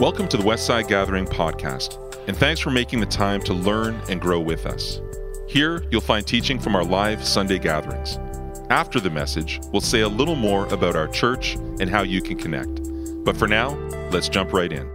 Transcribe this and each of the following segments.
Welcome to the Westside Gathering podcast, and thanks for making the time to learn and grow with us. Here, you'll find teaching from our live Sunday gatherings. After the message, we'll say a little more about our church and how you can connect. But for now, let's jump right in.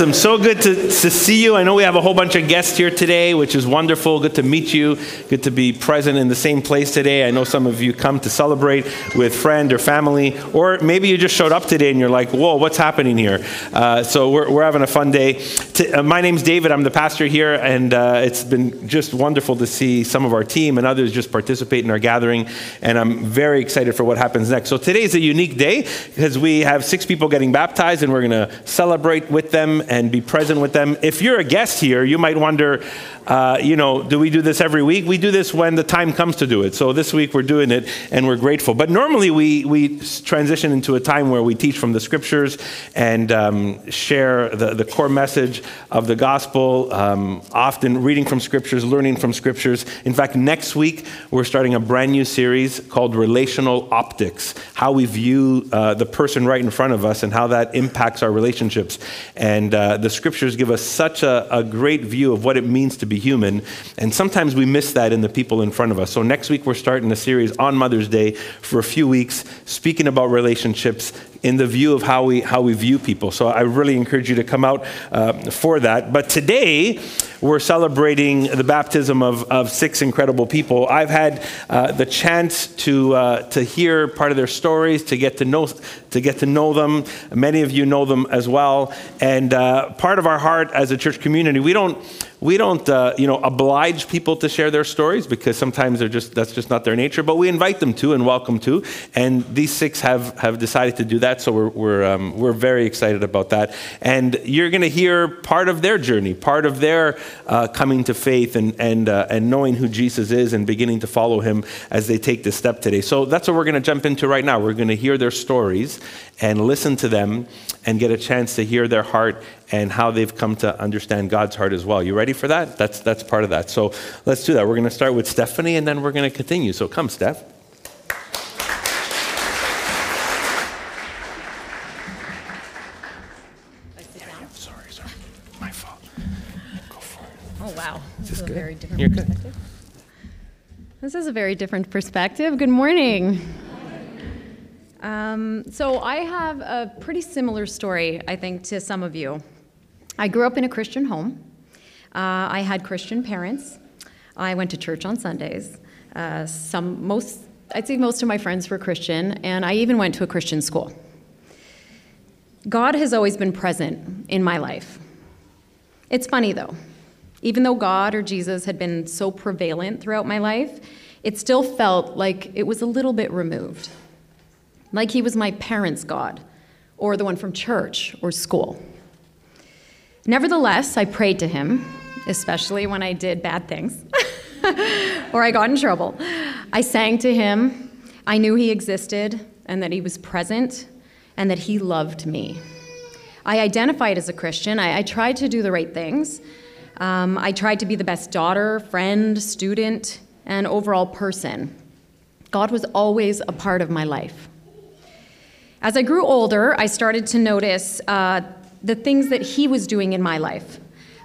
Awesome. So good to, to see you. I know we have a whole bunch of guests here today, which is wonderful. Good to meet you. Good to be present in the same place today. I know some of you come to celebrate with friend or family, or maybe you just showed up today and you're like, whoa, what's happening here? Uh, so we're, we're having a fun day. To, uh, my name's David. I'm the pastor here, and uh, it's been just wonderful to see some of our team and others just participate in our gathering, and I'm very excited for what happens next. So today is a unique day because we have six people getting baptized, and we're going to celebrate with them and be present with them. If you're a guest here, you might wonder, uh, you know, do we do this every week? We do this when the time comes to do it. So this week we're doing it and we're grateful. But normally we, we transition into a time where we teach from the scriptures and um, share the, the core message of the gospel, um, often reading from scriptures, learning from scriptures. In fact, next week we're starting a brand new series called Relational Optics how we view uh, the person right in front of us and how that impacts our relationships. And uh, the scriptures give us such a, a great view of what it means to be human. And sometimes we miss that in the people in front of us. So next week, we're starting a series on Mother's Day for a few weeks, speaking about relationships in the view of how we, how we view people. So I really encourage you to come out uh, for that. But today, we're celebrating the baptism of, of six incredible people. I've had uh, the chance to, uh, to hear part of their stories, to get to, know, to get to know them. Many of you know them as well. And uh, part of our heart as a church community, we don't, we don't uh, you know, oblige people to share their stories because sometimes they're just, that's just not their nature, but we invite them to and welcome to. And these six have, have decided to do that, so we're, we're, um, we're very excited about that. And you're going to hear part of their journey, part of their uh, coming to faith and, and, uh, and knowing who Jesus is and beginning to follow him as they take this step today. So that's what we're going to jump into right now. We're going to hear their stories and listen to them and get a chance to hear their heart and how they've come to understand God's heart as well. You ready for that? That's, that's part of that. So let's do that. We're going to start with Stephanie and then we're going to continue. So come, Steph. Sorry, sorry. My fault. Go for it. Oh, wow. This this is a very different You're good. perspective. This is a very different perspective. Good morning. Um, so, I have a pretty similar story, I think, to some of you. I grew up in a Christian home. Uh, I had Christian parents. I went to church on Sundays. Uh, some, most, I'd say most of my friends were Christian, and I even went to a Christian school. God has always been present in my life. It's funny though. Even though God or Jesus had been so prevalent throughout my life, it still felt like it was a little bit removed. Like he was my parents' God, or the one from church or school. Nevertheless, I prayed to him, especially when I did bad things or I got in trouble. I sang to him. I knew he existed and that he was present and that he loved me. I identified as a Christian. I, I tried to do the right things. Um, I tried to be the best daughter, friend, student, and overall person. God was always a part of my life. As I grew older, I started to notice uh, the things that He was doing in my life,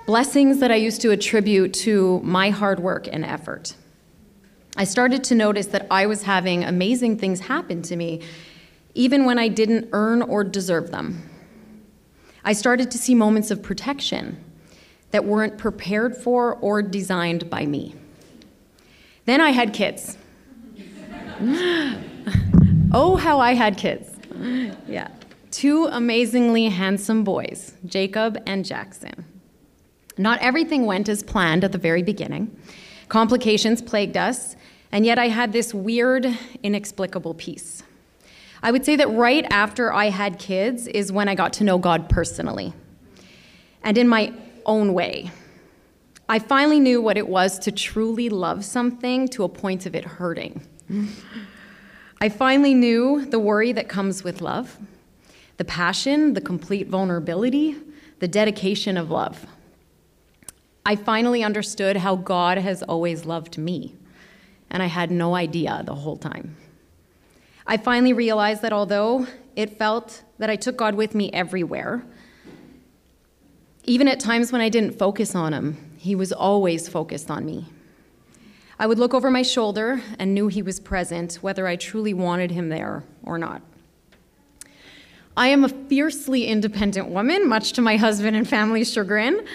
blessings that I used to attribute to my hard work and effort. I started to notice that I was having amazing things happen to me, even when I didn't earn or deserve them. I started to see moments of protection that weren't prepared for or designed by me. Then I had kids. oh, how I had kids. Yeah. Two amazingly handsome boys, Jacob and Jackson. Not everything went as planned at the very beginning. Complications plagued us, and yet I had this weird, inexplicable peace. I would say that right after I had kids is when I got to know God personally and in my own way. I finally knew what it was to truly love something to a point of it hurting. I finally knew the worry that comes with love, the passion, the complete vulnerability, the dedication of love. I finally understood how God has always loved me, and I had no idea the whole time. I finally realized that although it felt that I took God with me everywhere, Even at times when I didn't focus on him, he was always focused on me. I would look over my shoulder and knew he was present, whether I truly wanted him there or not. I am a fiercely independent woman, much to my husband and family's chagrin.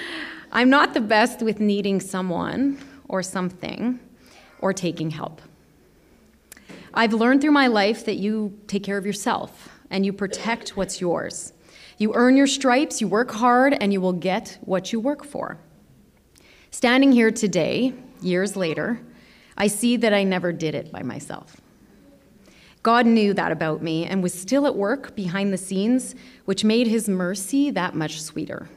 I'm not the best with needing someone or something or taking help. I've learned through my life that you take care of yourself and you protect what's yours. You earn your stripes, you work hard, and you will get what you work for. Standing here today, years later, I see that I never did it by myself. God knew that about me and was still at work behind the scenes, which made his mercy that much sweeter.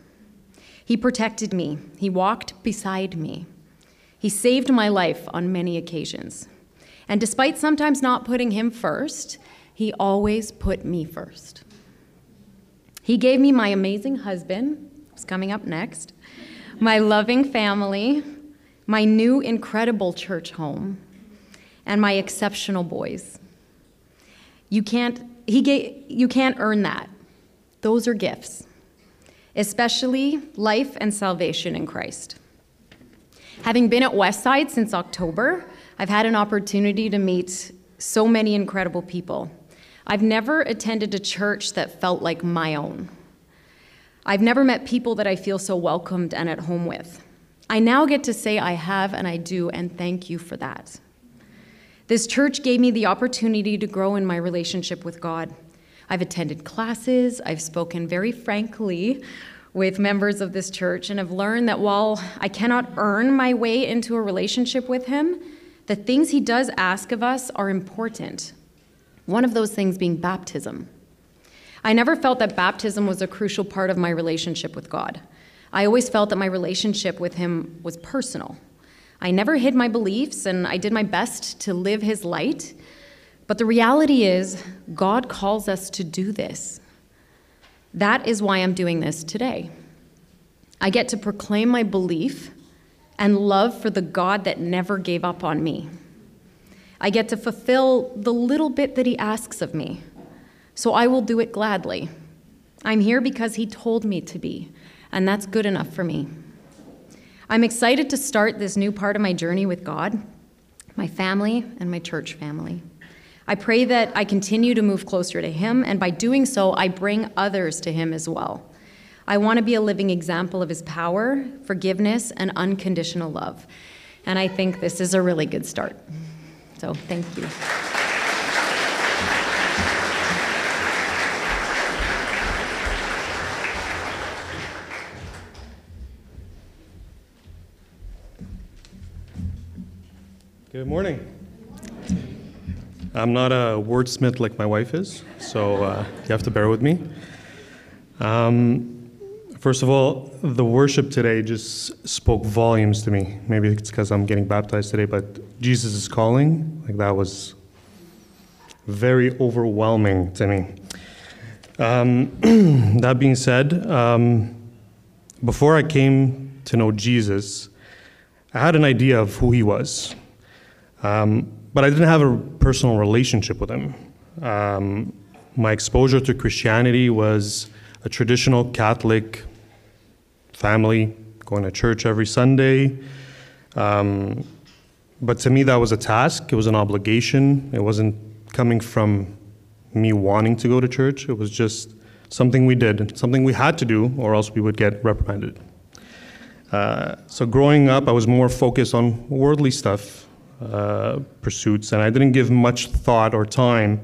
He protected me, he walked beside me, he saved my life on many occasions. And despite sometimes not putting him first, he always put me first. He gave me my amazing husband, who's coming up next, my loving family, my new incredible church home, and my exceptional boys. You can't, he gave, you can't earn that. Those are gifts, especially life and salvation in Christ. Having been at Westside since October, I've had an opportunity to meet so many incredible people. I've never attended a church that felt like my own. I've never met people that I feel so welcomed and at home with. I now get to say I have and I do, and thank you for that. This church gave me the opportunity to grow in my relationship with God. I've attended classes, I've spoken very frankly with members of this church, and have learned that while I cannot earn my way into a relationship with Him, the things He does ask of us are important. One of those things being baptism. I never felt that baptism was a crucial part of my relationship with God. I always felt that my relationship with Him was personal. I never hid my beliefs, and I did my best to live His light. But the reality is, God calls us to do this. That is why I'm doing this today. I get to proclaim my belief and love for the God that never gave up on me. I get to fulfill the little bit that He asks of me, so I will do it gladly. I'm here because He told me to be, and that's good enough for me. I'm excited to start this new part of my journey with God, my family, and my church family. I pray that I continue to move closer to Him, and by doing so, I bring others to Him as well. I want to be a living example of His power, forgiveness, and unconditional love. And I think this is a really good start. So, thank you. Good morning. I'm not a wordsmith like my wife is, so uh, you have to bear with me. Um, first of all, the worship today just spoke volumes to me. Maybe it's because I'm getting baptized today, but Jesus is calling, like that was very overwhelming to me. Um, that being said, um, before I came to know Jesus, I had an idea of who he was. Um, but I didn't have a personal relationship with him. Um, my exposure to Christianity was a traditional Catholic family, going to church every Sunday. Um, but to me, that was a task, it was an obligation. It wasn't coming from me wanting to go to church, it was just something we did, something we had to do, or else we would get reprimanded. Uh, so growing up, I was more focused on worldly stuff, uh, pursuits, and I didn't give much thought or time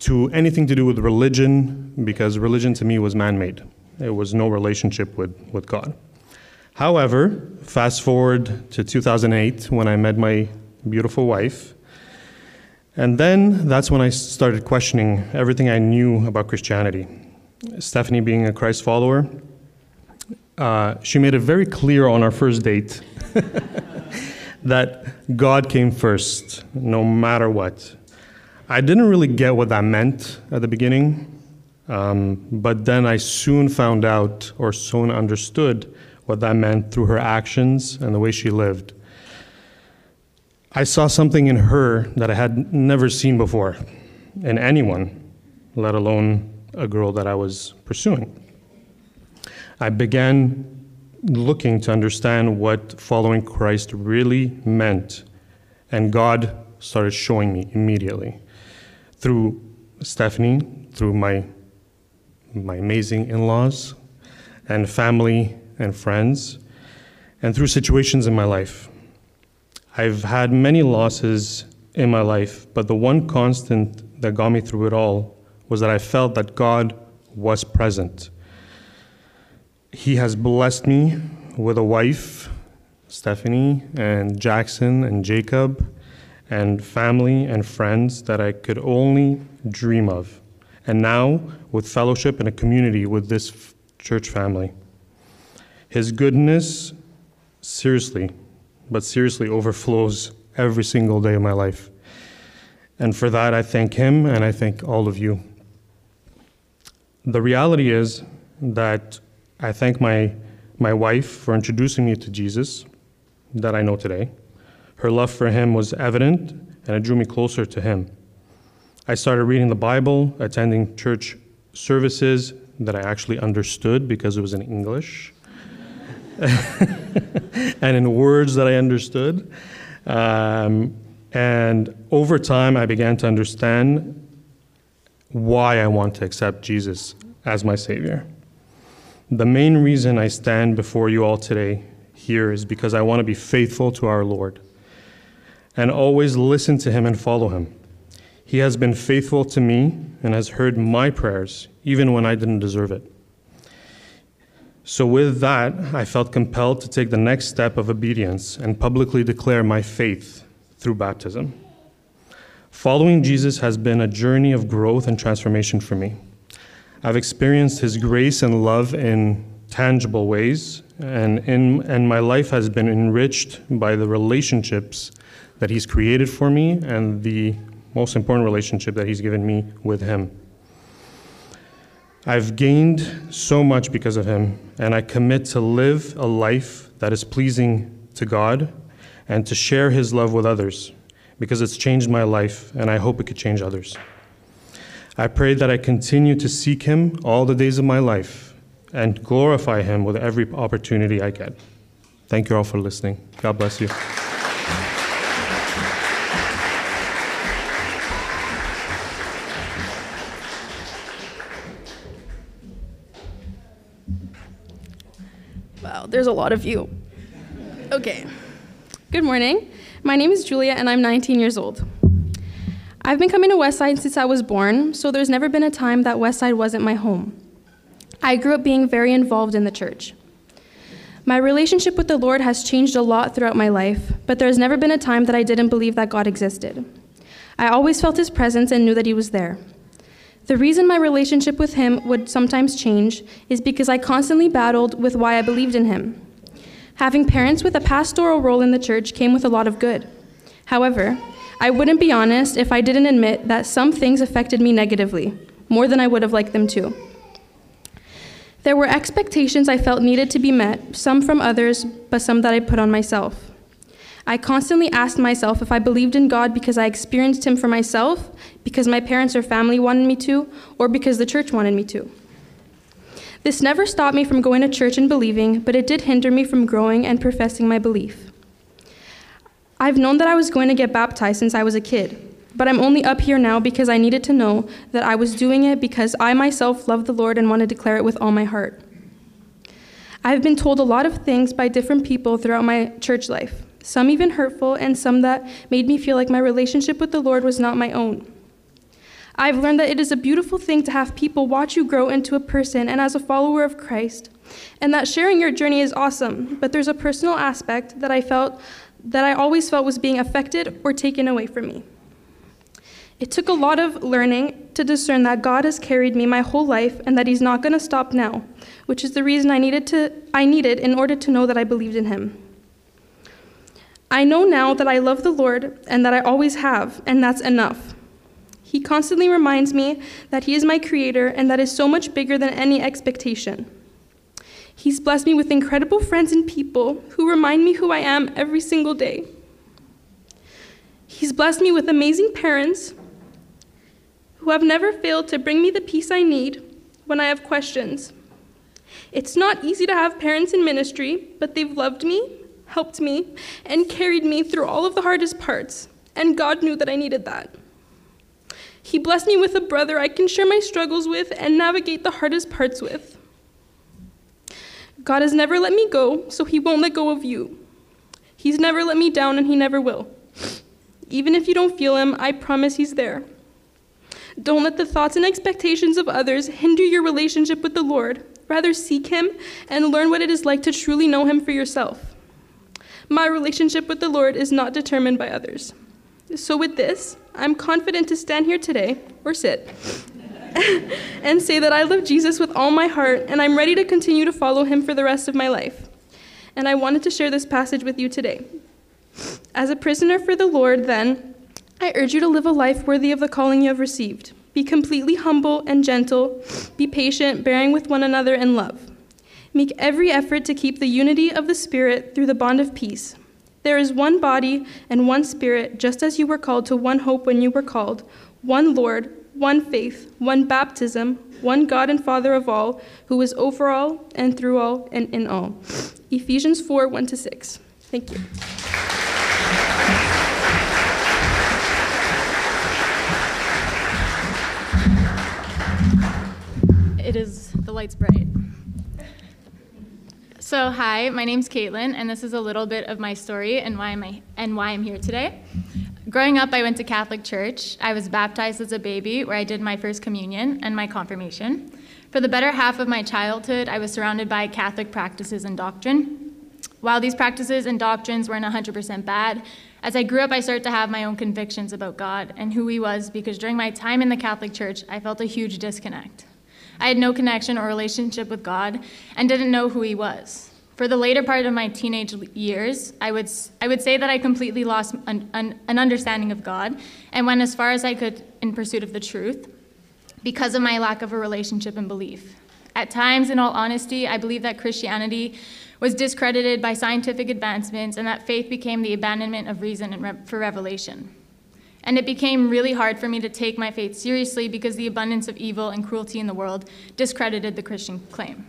to anything to do with religion because religion to me was man made. It was no relationship with, with God. However, fast forward to 2008 when I met my beautiful wife. And then that's when I started questioning everything I knew about Christianity. Stephanie, being a Christ follower, uh, she made it very clear on our first date that God came first, no matter what. I didn't really get what that meant at the beginning, um, but then I soon found out or soon understood what that meant through her actions and the way she lived. I saw something in her that I had never seen before in anyone, let alone a girl that I was pursuing. I began looking to understand what following Christ really meant, and God started showing me immediately through Stephanie, through my my amazing in-laws and family and friends, and through situations in my life. I've had many losses in my life, but the one constant that got me through it all was that I felt that God was present. He has blessed me with a wife, Stephanie, and Jackson, and Jacob, and family and friends that I could only dream of. And now, with fellowship and a community with this f- church family. His goodness, seriously, but seriously overflows every single day of my life. And for that, I thank him and I thank all of you. The reality is that I thank my, my wife for introducing me to Jesus that I know today. Her love for him was evident, and it drew me closer to him. I started reading the Bible, attending church services that I actually understood because it was in English and in words that I understood. Um, and over time, I began to understand why I want to accept Jesus as my Savior. The main reason I stand before you all today here is because I want to be faithful to our Lord and always listen to Him and follow Him. He has been faithful to me and has heard my prayers, even when I didn't deserve it. So, with that, I felt compelled to take the next step of obedience and publicly declare my faith through baptism. Following Jesus has been a journey of growth and transformation for me. I've experienced His grace and love in tangible ways, and, in, and my life has been enriched by the relationships that He's created for me and the most important relationship that He's given me with Him. I've gained so much because of Him, and I commit to live a life that is pleasing to God and to share His love with others because it's changed my life, and I hope it could change others. I pray that I continue to seek Him all the days of my life and glorify Him with every opportunity I get. Thank you all for listening. God bless you. Wow, there's a lot of you. Okay. Good morning. My name is Julia, and I'm 19 years old. I've been coming to Westside since I was born, so there's never been a time that Westside wasn't my home. I grew up being very involved in the church. My relationship with the Lord has changed a lot throughout my life, but there's never been a time that I didn't believe that God existed. I always felt His presence and knew that He was there. The reason my relationship with Him would sometimes change is because I constantly battled with why I believed in Him. Having parents with a pastoral role in the church came with a lot of good. However, I wouldn't be honest if I didn't admit that some things affected me negatively, more than I would have liked them to. There were expectations I felt needed to be met, some from others, but some that I put on myself. I constantly asked myself if I believed in God because I experienced Him for myself, because my parents or family wanted me to, or because the church wanted me to. This never stopped me from going to church and believing, but it did hinder me from growing and professing my belief. I've known that I was going to get baptized since I was a kid, but I'm only up here now because I needed to know that I was doing it because I myself love the Lord and want to declare it with all my heart. I've been told a lot of things by different people throughout my church life, some even hurtful, and some that made me feel like my relationship with the Lord was not my own. I've learned that it is a beautiful thing to have people watch you grow into a person and as a follower of Christ, and that sharing your journey is awesome, but there's a personal aspect that I felt that I always felt was being affected or taken away from me. It took a lot of learning to discern that God has carried me my whole life and that he's not going to stop now, which is the reason I needed to I needed in order to know that I believed in him. I know now that I love the Lord and that I always have, and that's enough. He constantly reminds me that he is my creator and that is so much bigger than any expectation. He's blessed me with incredible friends and people who remind me who I am every single day. He's blessed me with amazing parents who have never failed to bring me the peace I need when I have questions. It's not easy to have parents in ministry, but they've loved me, helped me, and carried me through all of the hardest parts, and God knew that I needed that. He blessed me with a brother I can share my struggles with and navigate the hardest parts with. God has never let me go, so He won't let go of you. He's never let me down, and He never will. Even if you don't feel Him, I promise He's there. Don't let the thoughts and expectations of others hinder your relationship with the Lord. Rather, seek Him and learn what it is like to truly know Him for yourself. My relationship with the Lord is not determined by others. So, with this, I'm confident to stand here today, or sit, and say that I love Jesus with all my heart and I'm ready to continue to follow him for the rest of my life. And I wanted to share this passage with you today. As a prisoner for the Lord, then, I urge you to live a life worthy of the calling you have received. Be completely humble and gentle. Be patient, bearing with one another in love. Make every effort to keep the unity of the Spirit through the bond of peace. There is one body and one Spirit, just as you were called to one hope when you were called, one Lord, one faith, one baptism, one God and Father of all, who is over all and through all and in all. Ephesians 4 1 to 6. Thank you. It is the lights bright. So, hi, my name's Caitlin, and this is a little bit of my story and why, I, and why I'm here today. Growing up, I went to Catholic church. I was baptized as a baby, where I did my first communion and my confirmation. For the better half of my childhood, I was surrounded by Catholic practices and doctrine. While these practices and doctrines weren't 100% bad, as I grew up, I started to have my own convictions about God and who He was because during my time in the Catholic Church, I felt a huge disconnect. I had no connection or relationship with God and didn't know who He was. For the later part of my teenage years, I would, I would say that I completely lost an, an, an understanding of God and went as far as I could in pursuit of the truth because of my lack of a relationship and belief. At times, in all honesty, I believe that Christianity was discredited by scientific advancements and that faith became the abandonment of reason re- for revelation. And it became really hard for me to take my faith seriously because the abundance of evil and cruelty in the world discredited the Christian claim.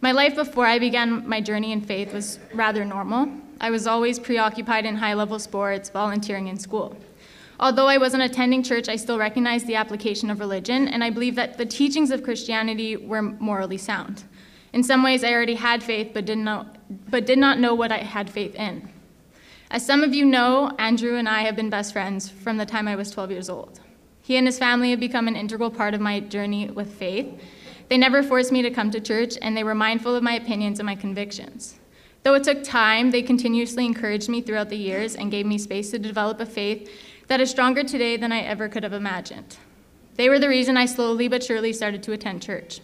My life before I began my journey in faith was rather normal. I was always preoccupied in high level sports, volunteering in school. Although I wasn't attending church, I still recognized the application of religion, and I believe that the teachings of Christianity were morally sound. In some ways, I already had faith, but, know, but did not know what I had faith in. As some of you know, Andrew and I have been best friends from the time I was 12 years old. He and his family have become an integral part of my journey with faith, they never forced me to come to church, and they were mindful of my opinions and my convictions. Though it took time, they continuously encouraged me throughout the years and gave me space to develop a faith that is stronger today than I ever could have imagined. They were the reason I slowly but surely started to attend church.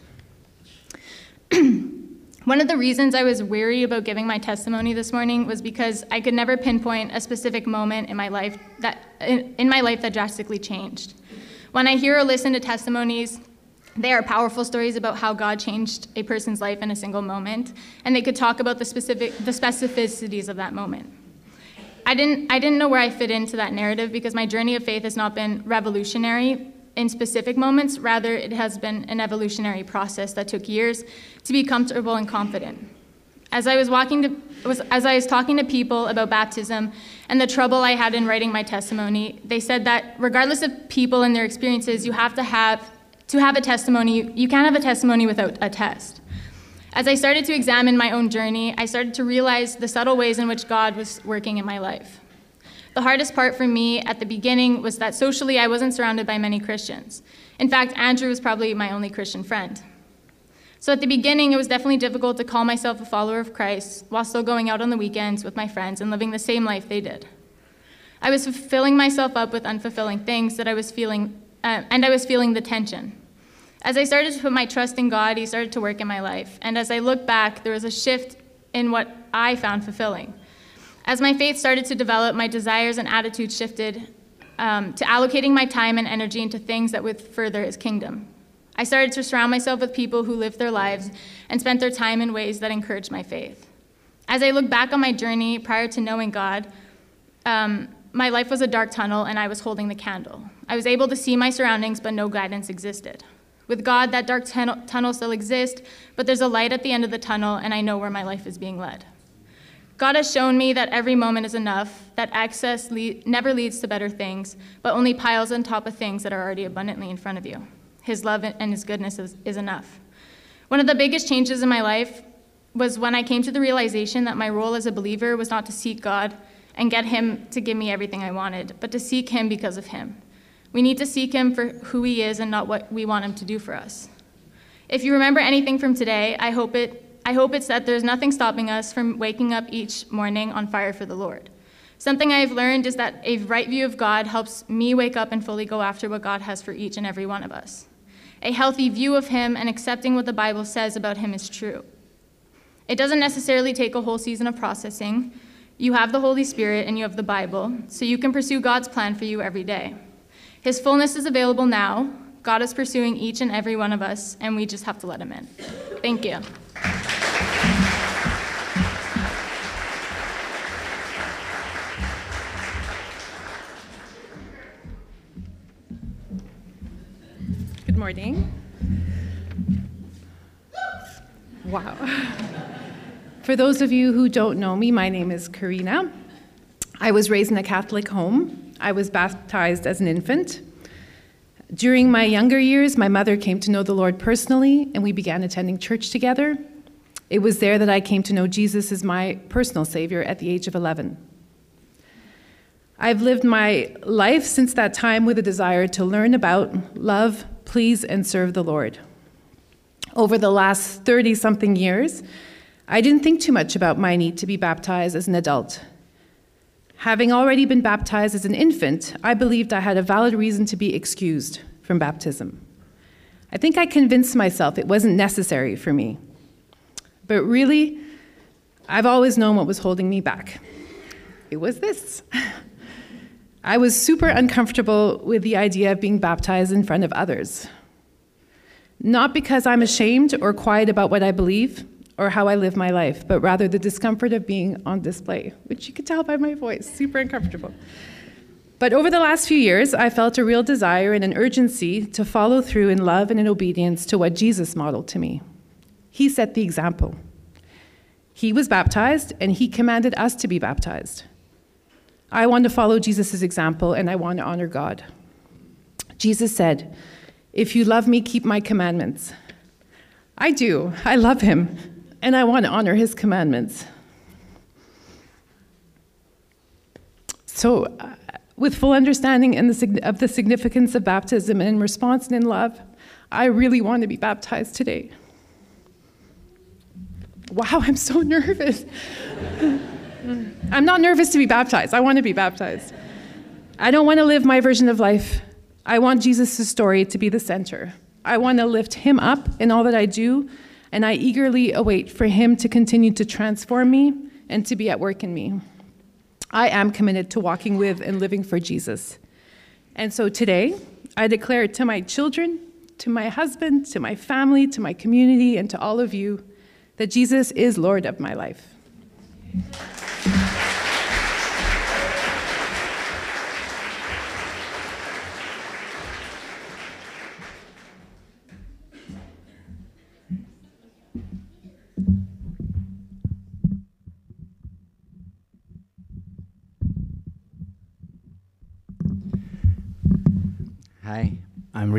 One of the reasons I was weary about giving my testimony this morning was because I could never pinpoint a specific moment in my life that in, in my life that drastically changed. When I hear or listen to testimonies, they are powerful stories about how God changed a person's life in a single moment, and they could talk about the specific the specificities of that moment. I didn't I didn't know where I fit into that narrative because my journey of faith has not been revolutionary in specific moments, rather it has been an evolutionary process that took years to be comfortable and confident. As I was to was, as I was talking to people about baptism and the trouble I had in writing my testimony, they said that regardless of people and their experiences, you have to have to have a testimony, you can't have a testimony without a test. As I started to examine my own journey, I started to realize the subtle ways in which God was working in my life. The hardest part for me at the beginning was that socially I wasn't surrounded by many Christians. In fact, Andrew was probably my only Christian friend. So at the beginning, it was definitely difficult to call myself a follower of Christ while still going out on the weekends with my friends and living the same life they did. I was filling myself up with unfulfilling things that I was feeling, uh, and I was feeling the tension. As I started to put my trust in God, He started to work in my life. And as I look back, there was a shift in what I found fulfilling. As my faith started to develop, my desires and attitudes shifted um, to allocating my time and energy into things that would further His kingdom. I started to surround myself with people who lived their lives and spent their time in ways that encouraged my faith. As I look back on my journey prior to knowing God, um, my life was a dark tunnel and I was holding the candle. I was able to see my surroundings, but no guidance existed. With God, that dark tunnel, tunnel still exists, but there's a light at the end of the tunnel, and I know where my life is being led. God has shown me that every moment is enough, that excess le- never leads to better things, but only piles on top of things that are already abundantly in front of you. His love and His goodness is, is enough. One of the biggest changes in my life was when I came to the realization that my role as a believer was not to seek God and get Him to give me everything I wanted, but to seek Him because of Him. We need to seek Him for who He is and not what we want Him to do for us. If you remember anything from today, I hope it I hope it's that there's nothing stopping us from waking up each morning on fire for the Lord. Something I've learned is that a right view of God helps me wake up and fully go after what God has for each and every one of us. A healthy view of Him and accepting what the Bible says about Him is true. It doesn't necessarily take a whole season of processing. You have the Holy Spirit and you have the Bible, so you can pursue God's plan for you every day. His fullness is available now. God is pursuing each and every one of us, and we just have to let Him in. Thank you. Morning. Wow. For those of you who don't know me, my name is Karina. I was raised in a Catholic home. I was baptized as an infant. During my younger years, my mother came to know the Lord personally, and we began attending church together. It was there that I came to know Jesus as my personal Savior at the age of 11. I've lived my life since that time with a desire to learn about, love, please, and serve the Lord. Over the last 30 something years, I didn't think too much about my need to be baptized as an adult. Having already been baptized as an infant, I believed I had a valid reason to be excused from baptism. I think I convinced myself it wasn't necessary for me. But really, I've always known what was holding me back. It was this. I was super uncomfortable with the idea of being baptized in front of others. Not because I'm ashamed or quiet about what I believe or how I live my life, but rather the discomfort of being on display, which you can tell by my voice, super uncomfortable. But over the last few years, I felt a real desire and an urgency to follow through in love and in obedience to what Jesus modeled to me. He set the example. He was baptized, and he commanded us to be baptized. I want to follow Jesus' example and I want to honor God. Jesus said, If you love me, keep my commandments. I do. I love him and I want to honor his commandments. So, uh, with full understanding the, of the significance of baptism and in response and in love, I really want to be baptized today. Wow, I'm so nervous. Mm. I'm not nervous to be baptized. I want to be baptized. I don't want to live my version of life. I want Jesus' story to be the center. I want to lift him up in all that I do, and I eagerly await for him to continue to transform me and to be at work in me. I am committed to walking with and living for Jesus. And so today, I declare to my children, to my husband, to my family, to my community, and to all of you that Jesus is Lord of my life.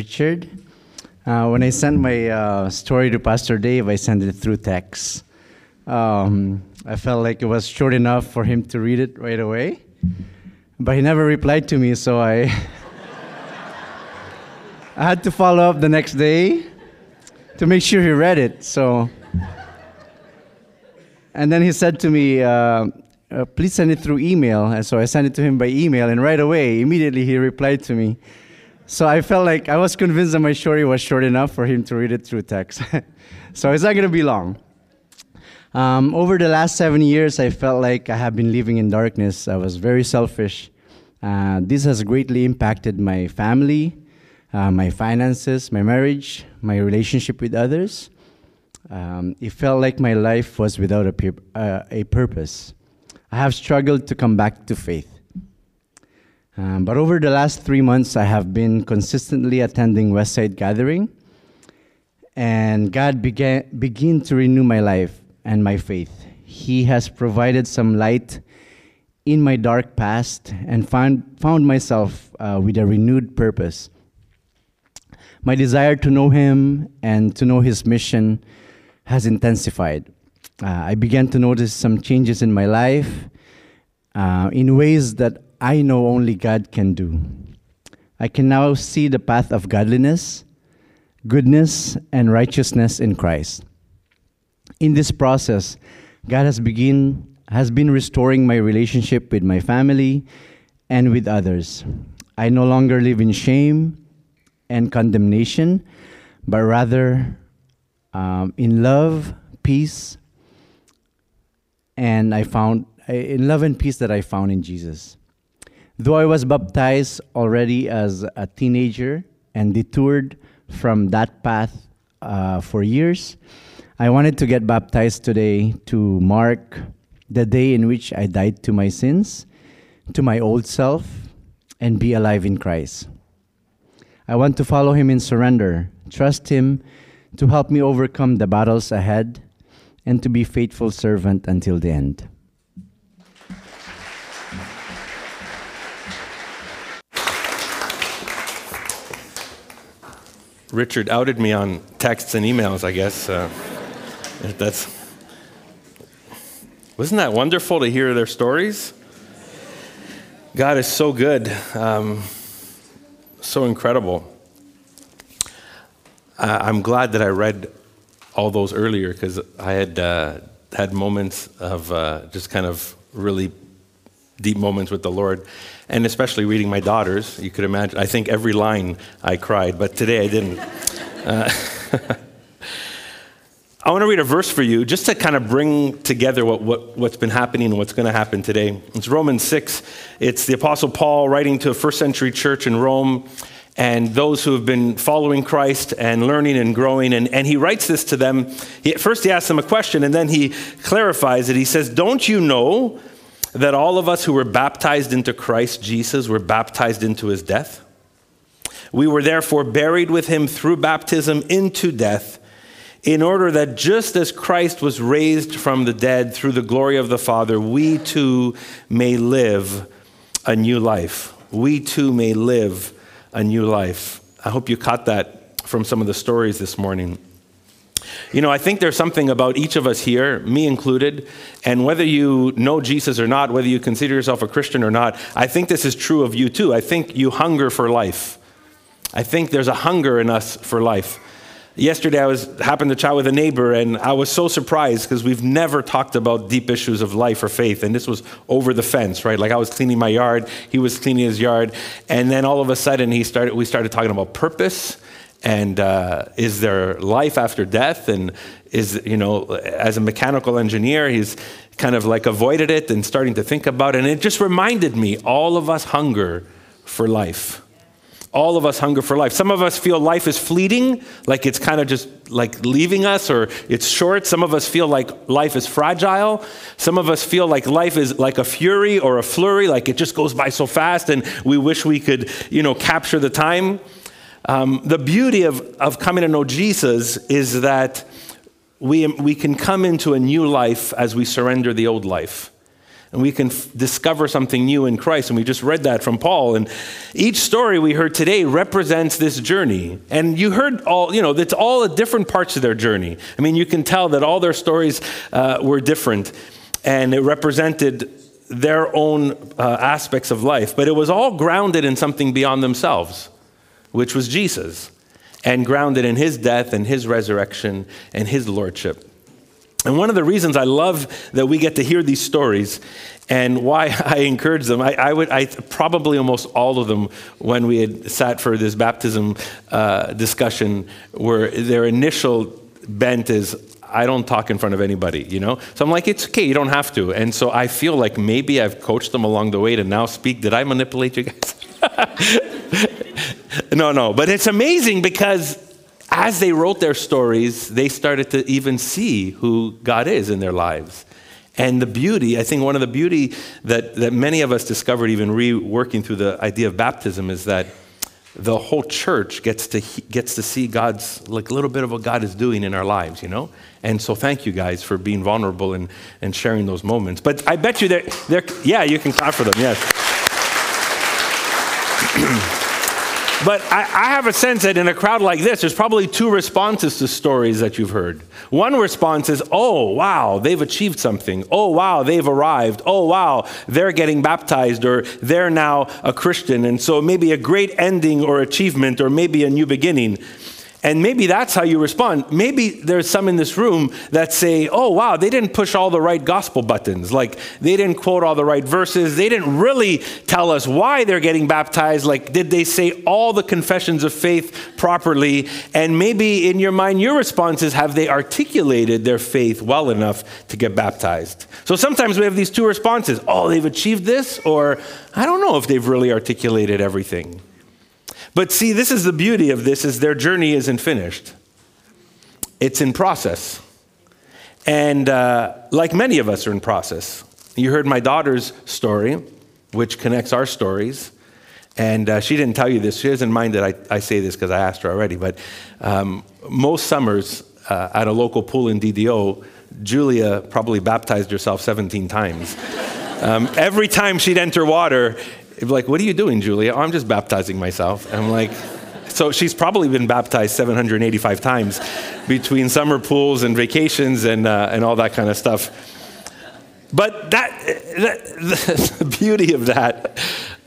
Richard. Uh, when I sent my uh, story to Pastor Dave, I sent it through text. Um, I felt like it was short enough for him to read it right away, but he never replied to me, so I I had to follow up the next day to make sure he read it. So, and then he said to me, uh, uh, "Please send it through email." And so I sent it to him by email, and right away, immediately he replied to me. So I felt like I was convinced that my story was short enough for him to read it through text. so it's not going to be long. Um, over the last seven years, I felt like I have been living in darkness. I was very selfish. Uh, this has greatly impacted my family, uh, my finances, my marriage, my relationship with others. Um, it felt like my life was without a, uh, a purpose. I have struggled to come back to faith. Um, but over the last three months, I have been consistently attending Westside Gathering. and God began begin to renew my life and my faith. He has provided some light in my dark past and found found myself uh, with a renewed purpose. My desire to know Him and to know His mission has intensified. Uh, I began to notice some changes in my life uh, in ways that I know only God can do. I can now see the path of godliness, goodness, and righteousness in Christ. In this process, God has, begin, has been restoring my relationship with my family and with others. I no longer live in shame and condemnation, but rather um, in love, peace, and I found in love and peace that I found in Jesus. Though I was baptized already as a teenager and detoured from that path uh, for years, I wanted to get baptized today to mark the day in which I died to my sins, to my old self, and be alive in Christ. I want to follow Him in surrender, trust Him to help me overcome the battles ahead, and to be faithful servant until the end. Richard outed me on texts and emails, I guess. Uh, that's wasn't that wonderful to hear their stories? God is so good, um, so incredible. Uh, I'm glad that I read all those earlier because I had uh, had moments of uh, just kind of really deep moments with the Lord and especially reading my daughters. You could imagine, I think every line I cried, but today I didn't. Uh, I want to read a verse for you just to kind of bring together what, what, what's been happening and what's going to happen today. It's Romans 6. It's the Apostle Paul writing to a first century church in Rome and those who have been following Christ and learning and growing. And, and he writes this to them. He, first, he asks them a question and then he clarifies it. He says, Don't you know that all of us who were baptized into Christ Jesus were baptized into his death? We were therefore buried with him through baptism into death, in order that just as Christ was raised from the dead through the glory of the Father, we too may live a new life. We too may live a new life. I hope you caught that from some of the stories this morning. You know, I think there's something about each of us here, me included, and whether you know Jesus or not, whether you consider yourself a Christian or not, I think this is true of you too. I think you hunger for life. I think there's a hunger in us for life. Yesterday, I was happened to chat with a neighbor, and I was so surprised because we've never talked about deep issues of life or faith, and this was over the fence, right? Like I was cleaning my yard, he was cleaning his yard, and then all of a sudden, he started. We started talking about purpose and uh, is there life after death? And is you know as a mechanical engineer he's kind of like avoided it and starting to think about it. And it just reminded me all of us hunger for life. All of us hunger for life. Some of us feel life is fleeting like it's kind of just like leaving us or it's short. Some of us feel like life is fragile. Some of us feel like life is like a fury or a flurry like it just goes by so fast and we wish we could you know capture the time um, the beauty of, of coming to know Jesus is that we, we can come into a new life as we surrender the old life. And we can f- discover something new in Christ. And we just read that from Paul. And each story we heard today represents this journey. And you heard all, you know, it's all at different parts of their journey. I mean, you can tell that all their stories uh, were different. And it represented their own uh, aspects of life. But it was all grounded in something beyond themselves which was Jesus, and grounded in his death and his resurrection and his lordship. And one of the reasons I love that we get to hear these stories and why I encourage them, I, I would, I probably almost all of them when we had sat for this baptism uh, discussion, were their initial bent is, I don't talk in front of anybody, you know? So I'm like, it's okay, you don't have to. And so I feel like maybe I've coached them along the way to now speak. Did I manipulate you guys? no, no. But it's amazing because as they wrote their stories, they started to even see who God is in their lives. And the beauty, I think one of the beauty that, that many of us discovered even reworking through the idea of baptism is that the whole church gets to gets to see God's like a little bit of what God is doing in our lives, you know. And so, thank you guys for being vulnerable and, and sharing those moments. But I bet you they're, they're yeah, you can clap for them, yes. But I, I, have a sense that in a crowd like this, there's probably two responses to stories that you've heard. One response is, oh, wow, they've achieved something. Oh, wow, they've arrived. Oh, wow, they're getting baptized or they're now a Christian. And so maybe a great ending or achievement or maybe a new beginning. And maybe that's how you respond. Maybe there's some in this room that say, oh, wow, they didn't push all the right gospel buttons. Like, they didn't quote all the right verses. They didn't really tell us why they're getting baptized. Like, did they say all the confessions of faith properly? And maybe in your mind, your response is, have they articulated their faith well enough to get baptized? So sometimes we have these two responses oh, they've achieved this, or I don't know if they've really articulated everything. But see, this is the beauty of this is their journey isn't finished. It's in process. And uh, like many of us are in process. You heard my daughter's story, which connects our stories. And uh, she didn't tell you this. She doesn't mind that I, I say this because I asked her already. But um, most summers uh, at a local pool in DDO, Julia probably baptized herself 17 times. Um, every time she'd enter water, He'd be like, What are you doing, Julia? Oh, I'm just baptizing myself. And I'm like, so she's probably been baptized 785 times between summer pools and vacations and, uh, and all that kind of stuff. But that, that the beauty of that,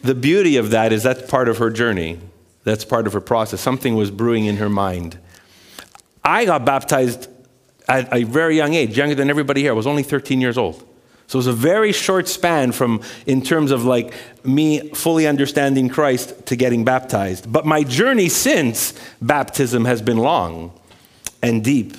the beauty of that is that's part of her journey. That's part of her process. Something was brewing in her mind. I got baptized at a very young age, younger than everybody here. I was only 13 years old. So it was a very short span from, in terms of like me fully understanding Christ to getting baptized. But my journey since baptism has been long and deep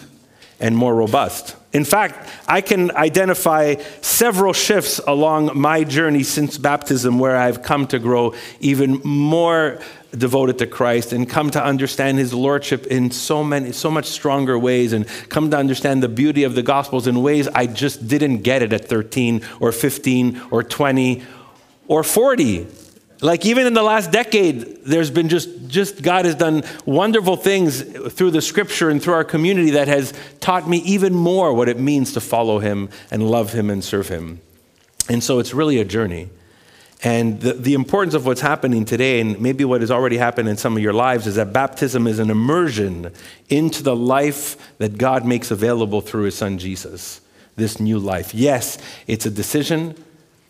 and more robust. In fact, I can identify several shifts along my journey since baptism where I've come to grow even more devoted to Christ and come to understand his lordship in so many so much stronger ways and come to understand the beauty of the gospels in ways I just didn't get it at 13 or 15 or 20 or 40 like even in the last decade there's been just just God has done wonderful things through the scripture and through our community that has taught me even more what it means to follow him and love him and serve him and so it's really a journey and the, the importance of what's happening today, and maybe what has already happened in some of your lives, is that baptism is an immersion into the life that God makes available through his son Jesus, this new life. Yes, it's a decision.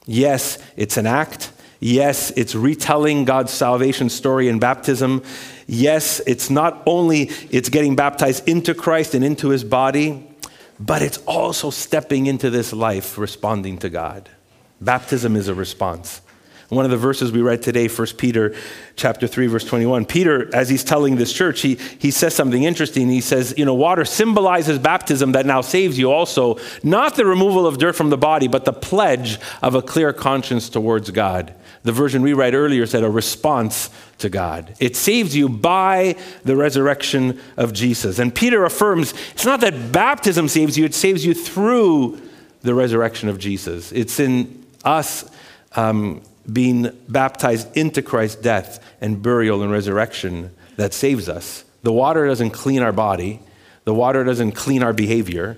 Yes, it's an act. Yes, it's retelling God's salvation story in baptism. Yes, it's not only it's getting baptized into Christ and into his body, but it's also stepping into this life responding to God. Baptism is a response. One of the verses we read today, 1 Peter chapter 3, verse 21. Peter, as he's telling this church, he, he says something interesting. He says, you know, water symbolizes baptism that now saves you also, not the removal of dirt from the body, but the pledge of a clear conscience towards God. The version we read earlier said a response to God. It saves you by the resurrection of Jesus. And Peter affirms it's not that baptism saves you, it saves you through the resurrection of Jesus. It's in us. Um, being baptized into Christ's death and burial and resurrection that saves us. The water doesn't clean our body, the water doesn't clean our behavior,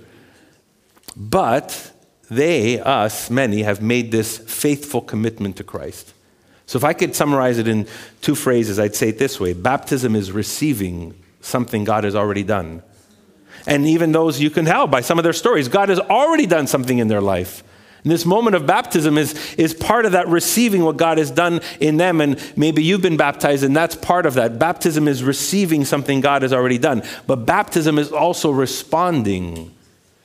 but they, us, many, have made this faithful commitment to Christ. So if I could summarize it in two phrases, I'd say it this way baptism is receiving something God has already done. And even those you can tell by some of their stories, God has already done something in their life. And this moment of baptism is, is part of that receiving what God has done in them. And maybe you've been baptized, and that's part of that. Baptism is receiving something God has already done. But baptism is also responding.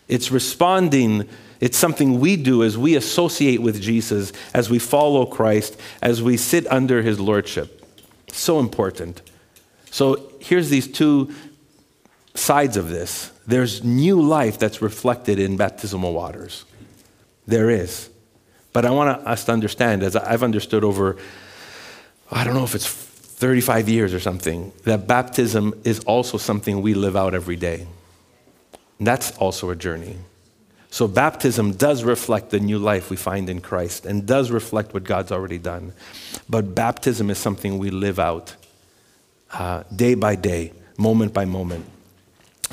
It's responding. It's something we do as we associate with Jesus, as we follow Christ, as we sit under his lordship. So important. So here's these two sides of this there's new life that's reflected in baptismal waters. There is. But I want us to understand, as I've understood over, I don't know if it's 35 years or something, that baptism is also something we live out every day. And that's also a journey. So, baptism does reflect the new life we find in Christ and does reflect what God's already done. But baptism is something we live out uh, day by day, moment by moment.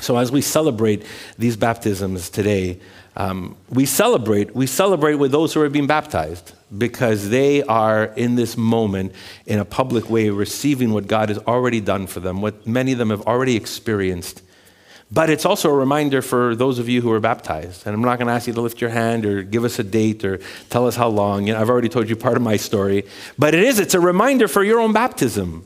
So as we celebrate these baptisms today, um, we celebrate we celebrate with those who are being baptized because they are in this moment in a public way receiving what God has already done for them, what many of them have already experienced. But it's also a reminder for those of you who are baptized. And I'm not going to ask you to lift your hand or give us a date or tell us how long. You know, I've already told you part of my story. But it is, it's a reminder for your own baptism.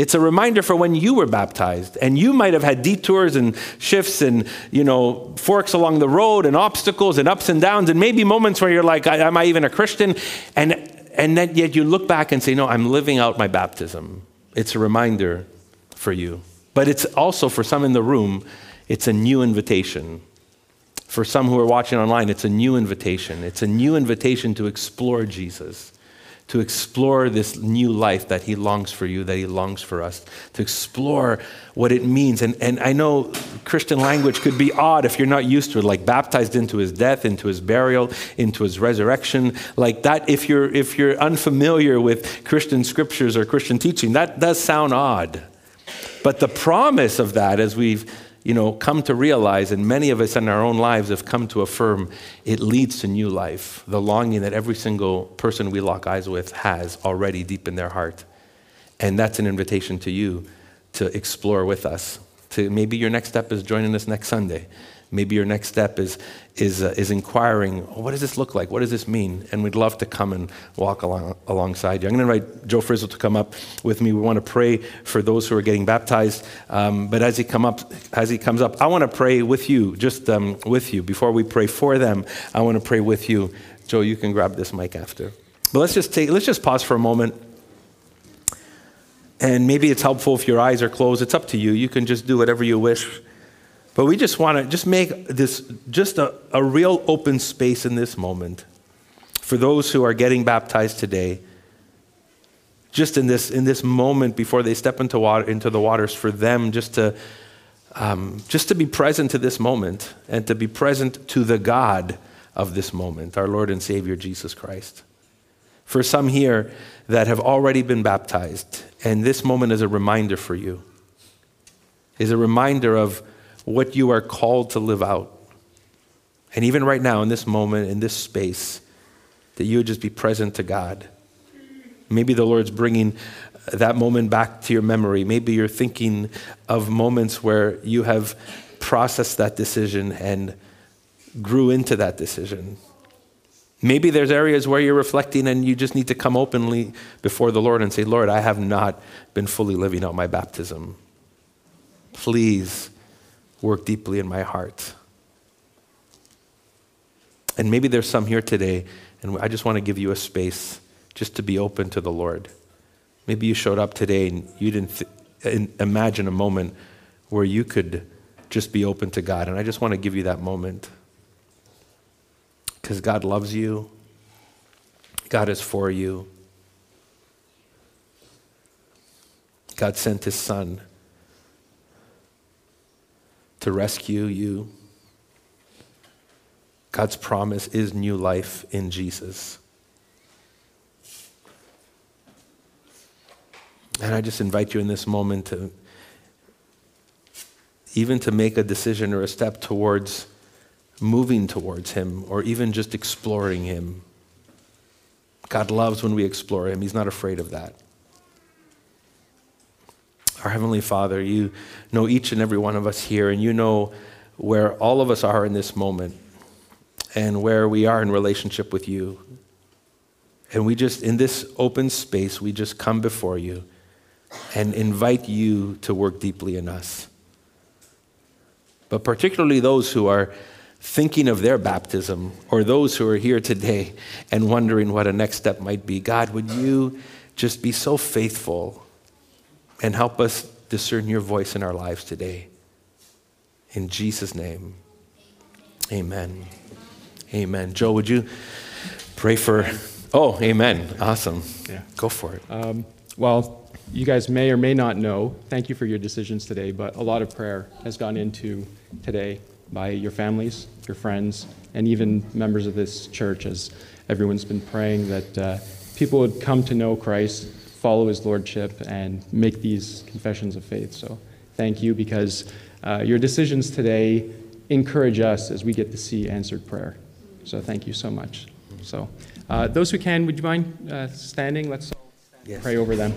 It's a reminder for when you were baptized. And you might have had detours and shifts and, you know, forks along the road and obstacles and ups and downs and maybe moments where you're like, am I even a Christian? And, and then yet you look back and say, no, I'm living out my baptism. It's a reminder for you. But it's also for some in the room, it's a new invitation. For some who are watching online, it's a new invitation. It's a new invitation to explore Jesus to explore this new life that He longs for you, that He longs for us, to explore what it means. And, and I know Christian language could be odd if you're not used to it, like baptized into His death, into His burial, into His resurrection. Like that, if you're, if you're unfamiliar with Christian scriptures or Christian teaching, that does sound odd. But the promise of that, as we've you know, come to realize, and many of us in our own lives have come to affirm, it leads to new life. The longing that every single person we lock eyes with has already deep in their heart. And that's an invitation to you to explore with us. To maybe your next step is joining us next Sunday. Maybe your next step is, is, uh, is inquiring, oh, what does this look like? What does this mean? And we'd love to come and walk along, alongside you. I'm going to invite Joe Frizzle to come up with me. We want to pray for those who are getting baptized. Um, but as he, come up, as he comes up, I want to pray with you, just um, with you. Before we pray for them, I want to pray with you. Joe, you can grab this mic after. But let's just, take, let's just pause for a moment. And maybe it's helpful if your eyes are closed. It's up to you. You can just do whatever you wish. But we just want to just make this just a, a real open space in this moment for those who are getting baptized today. Just in this, in this moment before they step into, water, into the waters, for them just to, um, just to be present to this moment and to be present to the God of this moment, our Lord and Savior Jesus Christ. For some here that have already been baptized, and this moment is a reminder for you, is a reminder of what you are called to live out. And even right now, in this moment, in this space, that you would just be present to God. Maybe the Lord's bringing that moment back to your memory. Maybe you're thinking of moments where you have processed that decision and grew into that decision. Maybe there's areas where you're reflecting and you just need to come openly before the Lord and say, Lord, I have not been fully living out my baptism. Please work deeply in my heart. And maybe there's some here today, and I just want to give you a space just to be open to the Lord. Maybe you showed up today and you didn't th- imagine a moment where you could just be open to God. And I just want to give you that moment. Because God loves you, God is for you. God sent his son to rescue you. God's promise is new life in Jesus. And I just invite you in this moment to even to make a decision or a step towards moving towards Him or even just exploring Him. God loves when we explore Him, He's not afraid of that. Our Heavenly Father, you know each and every one of us here, and you know where all of us are in this moment and where we are in relationship with you. And we just, in this open space, we just come before you and invite you to work deeply in us. But particularly those who are thinking of their baptism or those who are here today and wondering what a next step might be. God, would you just be so faithful and help us discern your voice in our lives today. In Jesus' name, amen. Amen. Joe, would you pray for? Oh, amen. Awesome. Yeah. Go for it. Um, well, you guys may or may not know, thank you for your decisions today, but a lot of prayer has gone into today by your families, your friends, and even members of this church as everyone's been praying that uh, people would come to know Christ follow his lordship and make these confessions of faith. So thank you because uh, your decisions today encourage us as we get to see answered prayer. So thank you so much. So, uh, those who can, would you mind uh, standing? Let's yes. pray over them.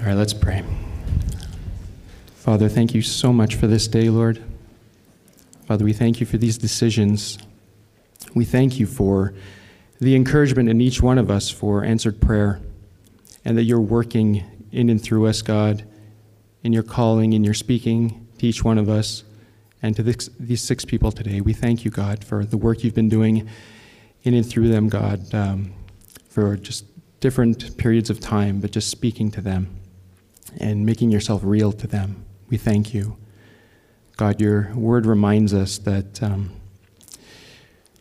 All right, let's pray. Father, thank you so much for this day, Lord. Father, we thank you for these decisions. We thank you for the encouragement in each one of us for answered prayer and that you're working in and through us, God, in your calling, in your speaking to each one of us and to this, these six people today. We thank you, God, for the work you've been doing in and through them, God, um, for just different periods of time, but just speaking to them and making yourself real to them. We thank you. God, your word reminds us that um,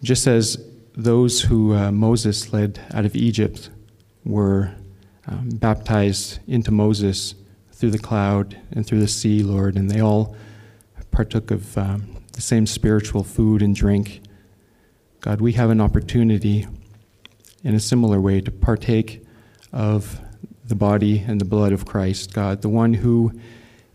just as those who uh, Moses led out of Egypt were um, baptized into Moses through the cloud and through the sea, Lord, and they all partook of um, the same spiritual food and drink. God, we have an opportunity in a similar way to partake of the body and the blood of Christ, God, the one who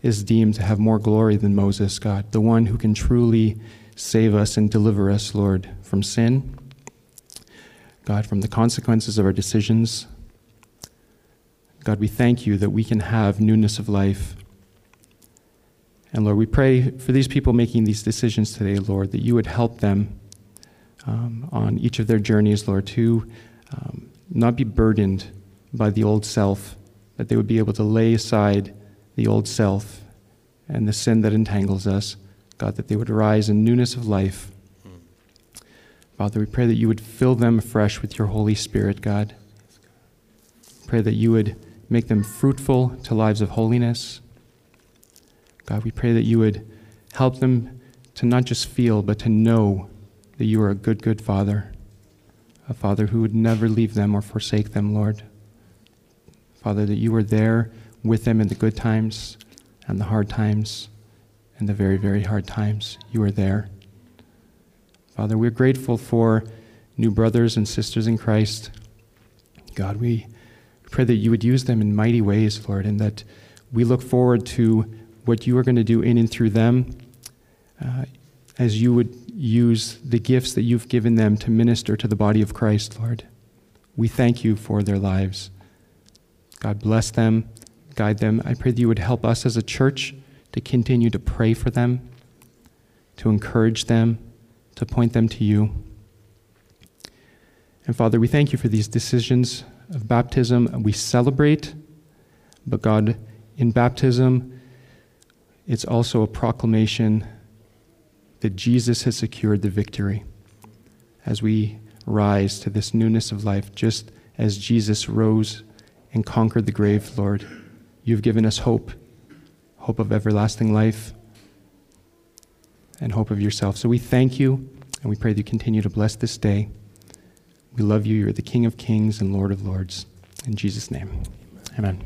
is deemed to have more glory than Moses, God, the one who can truly save us and deliver us, Lord, from sin, God, from the consequences of our decisions. God, we thank you that we can have newness of life. And Lord, we pray for these people making these decisions today, Lord, that you would help them um, on each of their journeys, Lord, to um, not be burdened by the old self, that they would be able to lay aside the old self and the sin that entangles us. God, that they would rise in newness of life. Father, we pray that you would fill them afresh with your Holy Spirit, God. Pray that you would make them fruitful to lives of holiness. God, we pray that you would help them to not just feel, but to know that you are a good, good Father, a Father who would never leave them or forsake them, Lord. Father, that you are there with them in the good times and the hard times and the very, very hard times. You are there. Father, we're grateful for new brothers and sisters in Christ. God, we pray that you would use them in mighty ways, Lord, and that we look forward to what you are going to do in and through them uh, as you would use the gifts that you've given them to minister to the body of Christ, Lord. We thank you for their lives. God bless them, guide them. I pray that you would help us as a church to continue to pray for them, to encourage them, to point them to you. And Father, we thank you for these decisions of baptism. We celebrate, but God, in baptism, it's also a proclamation that Jesus has secured the victory as we rise to this newness of life, just as Jesus rose and conquered the grave, Lord. You've given us hope hope of everlasting life and hope of yourself. So we thank you and we pray that you continue to bless this day. We love you. You're the King of kings and Lord of lords. In Jesus' name, amen.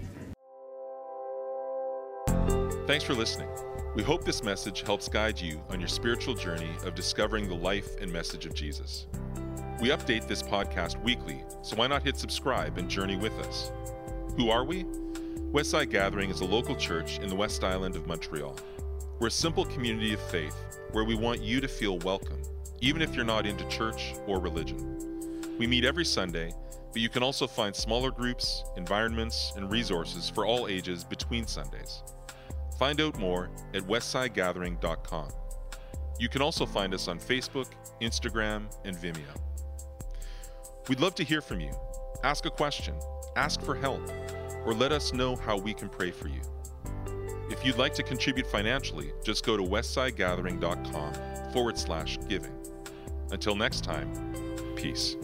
Thanks for listening. We hope this message helps guide you on your spiritual journey of discovering the life and message of Jesus. We update this podcast weekly, so why not hit subscribe and journey with us? Who are we? Westside Gathering is a local church in the West Island of Montreal. We're a simple community of faith where we want you to feel welcome, even if you're not into church or religion. We meet every Sunday, but you can also find smaller groups, environments, and resources for all ages between Sundays. Find out more at westsidegathering.com. You can also find us on Facebook, Instagram, and Vimeo. We'd love to hear from you. Ask a question ask for help, or let us know how we can pray for you. If you'd like to contribute financially, just go to westsidegathering.com forward slash giving. Until next time, peace.